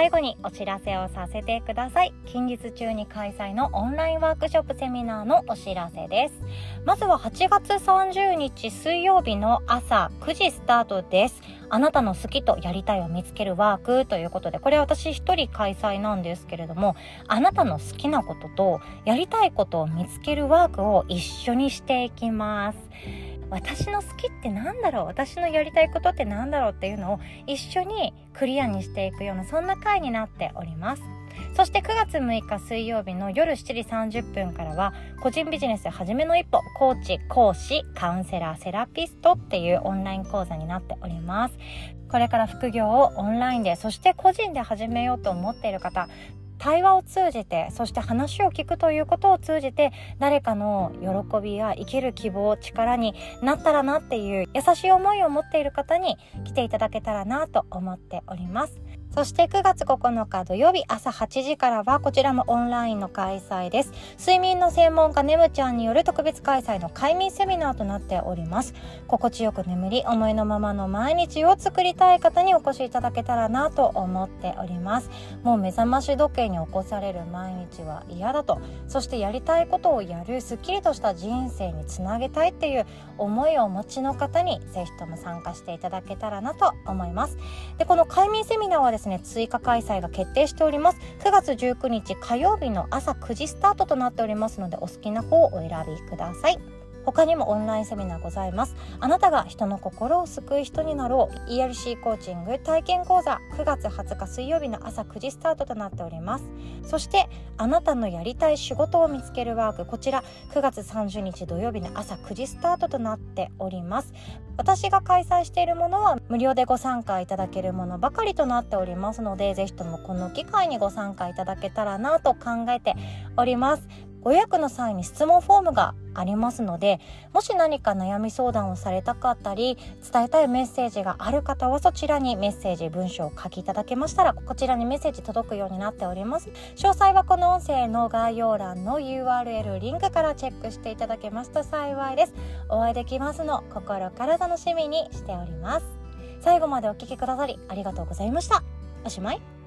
最後にお知らせをさせてください。近日中に開催のオンラインワークショップセミナーのお知らせです。まずは8月30日水曜日の朝9時スタートです。あなたの好きとやりたいを見つけるワークということでこれ私一人開催なんですけれどもあなたの好きなこととやりたいことを見つけるワークを一緒にしていきます。私の好きって何だろう？私のやりたいことって何だろうっていうのを一緒にクリアにしていくようなそんな回になっております。そして9月6日水曜日の夜7時30分からは個人ビジネスはじめの一歩コーチ講師カウンセラーセラピストっていうオンライン講座になっております。これから副業をオンラインでそして個人で始めようと思っている方対話を通じてそして話を聞くということを通じて誰かの喜びや生きる希望力になったらなっていう優しい思いを持っている方に来ていただけたらなと思っております。そして9月9日土曜日朝8時からはこちらもオンラインの開催です。睡眠の専門家ネムちゃんによる特別開催の快眠セミナーとなっております。心地よく眠り、思いのままの毎日を作りたい方にお越しいただけたらなと思っております。もう目覚まし時計に起こされる毎日は嫌だと、そしてやりたいことをやる、すっきりとした人生につなげたいっていう思いをお持ちの方にぜひとも参加していただけたらなと思います。で、この快眠セミナーはですね追加開催が決定しております。9月19日火曜日の朝9時スタートとなっておりますのでお好きな方をお選びください。他にもオンラインセミナーございます。あなたが人の心を救う人になろう。ERC コーチング体験講座9月20日水曜日の朝9時スタートとなっております。そしてあなたのやりたい仕事を見つけるワークこちら9月30日土曜日の朝9時スタートとなっております。私が開催しているものは無料でご参加いただけるものばかりとなっておりますのでぜひともこの機会にご参加いただけたらなと考えております。ご予約の際に質問フォームがありますのでもし何か悩み相談をされたかったり伝えたいメッセージがある方はそちらにメッセージ文章を書きいただけましたらこちらにメッセージ届くようになっております。詳細はこの音声の概要欄の URL リンクからチェックしていただけますと幸いです。お会いできますの心から楽しみにしております。最後までお聴きくださりありがとうございました。おしまい。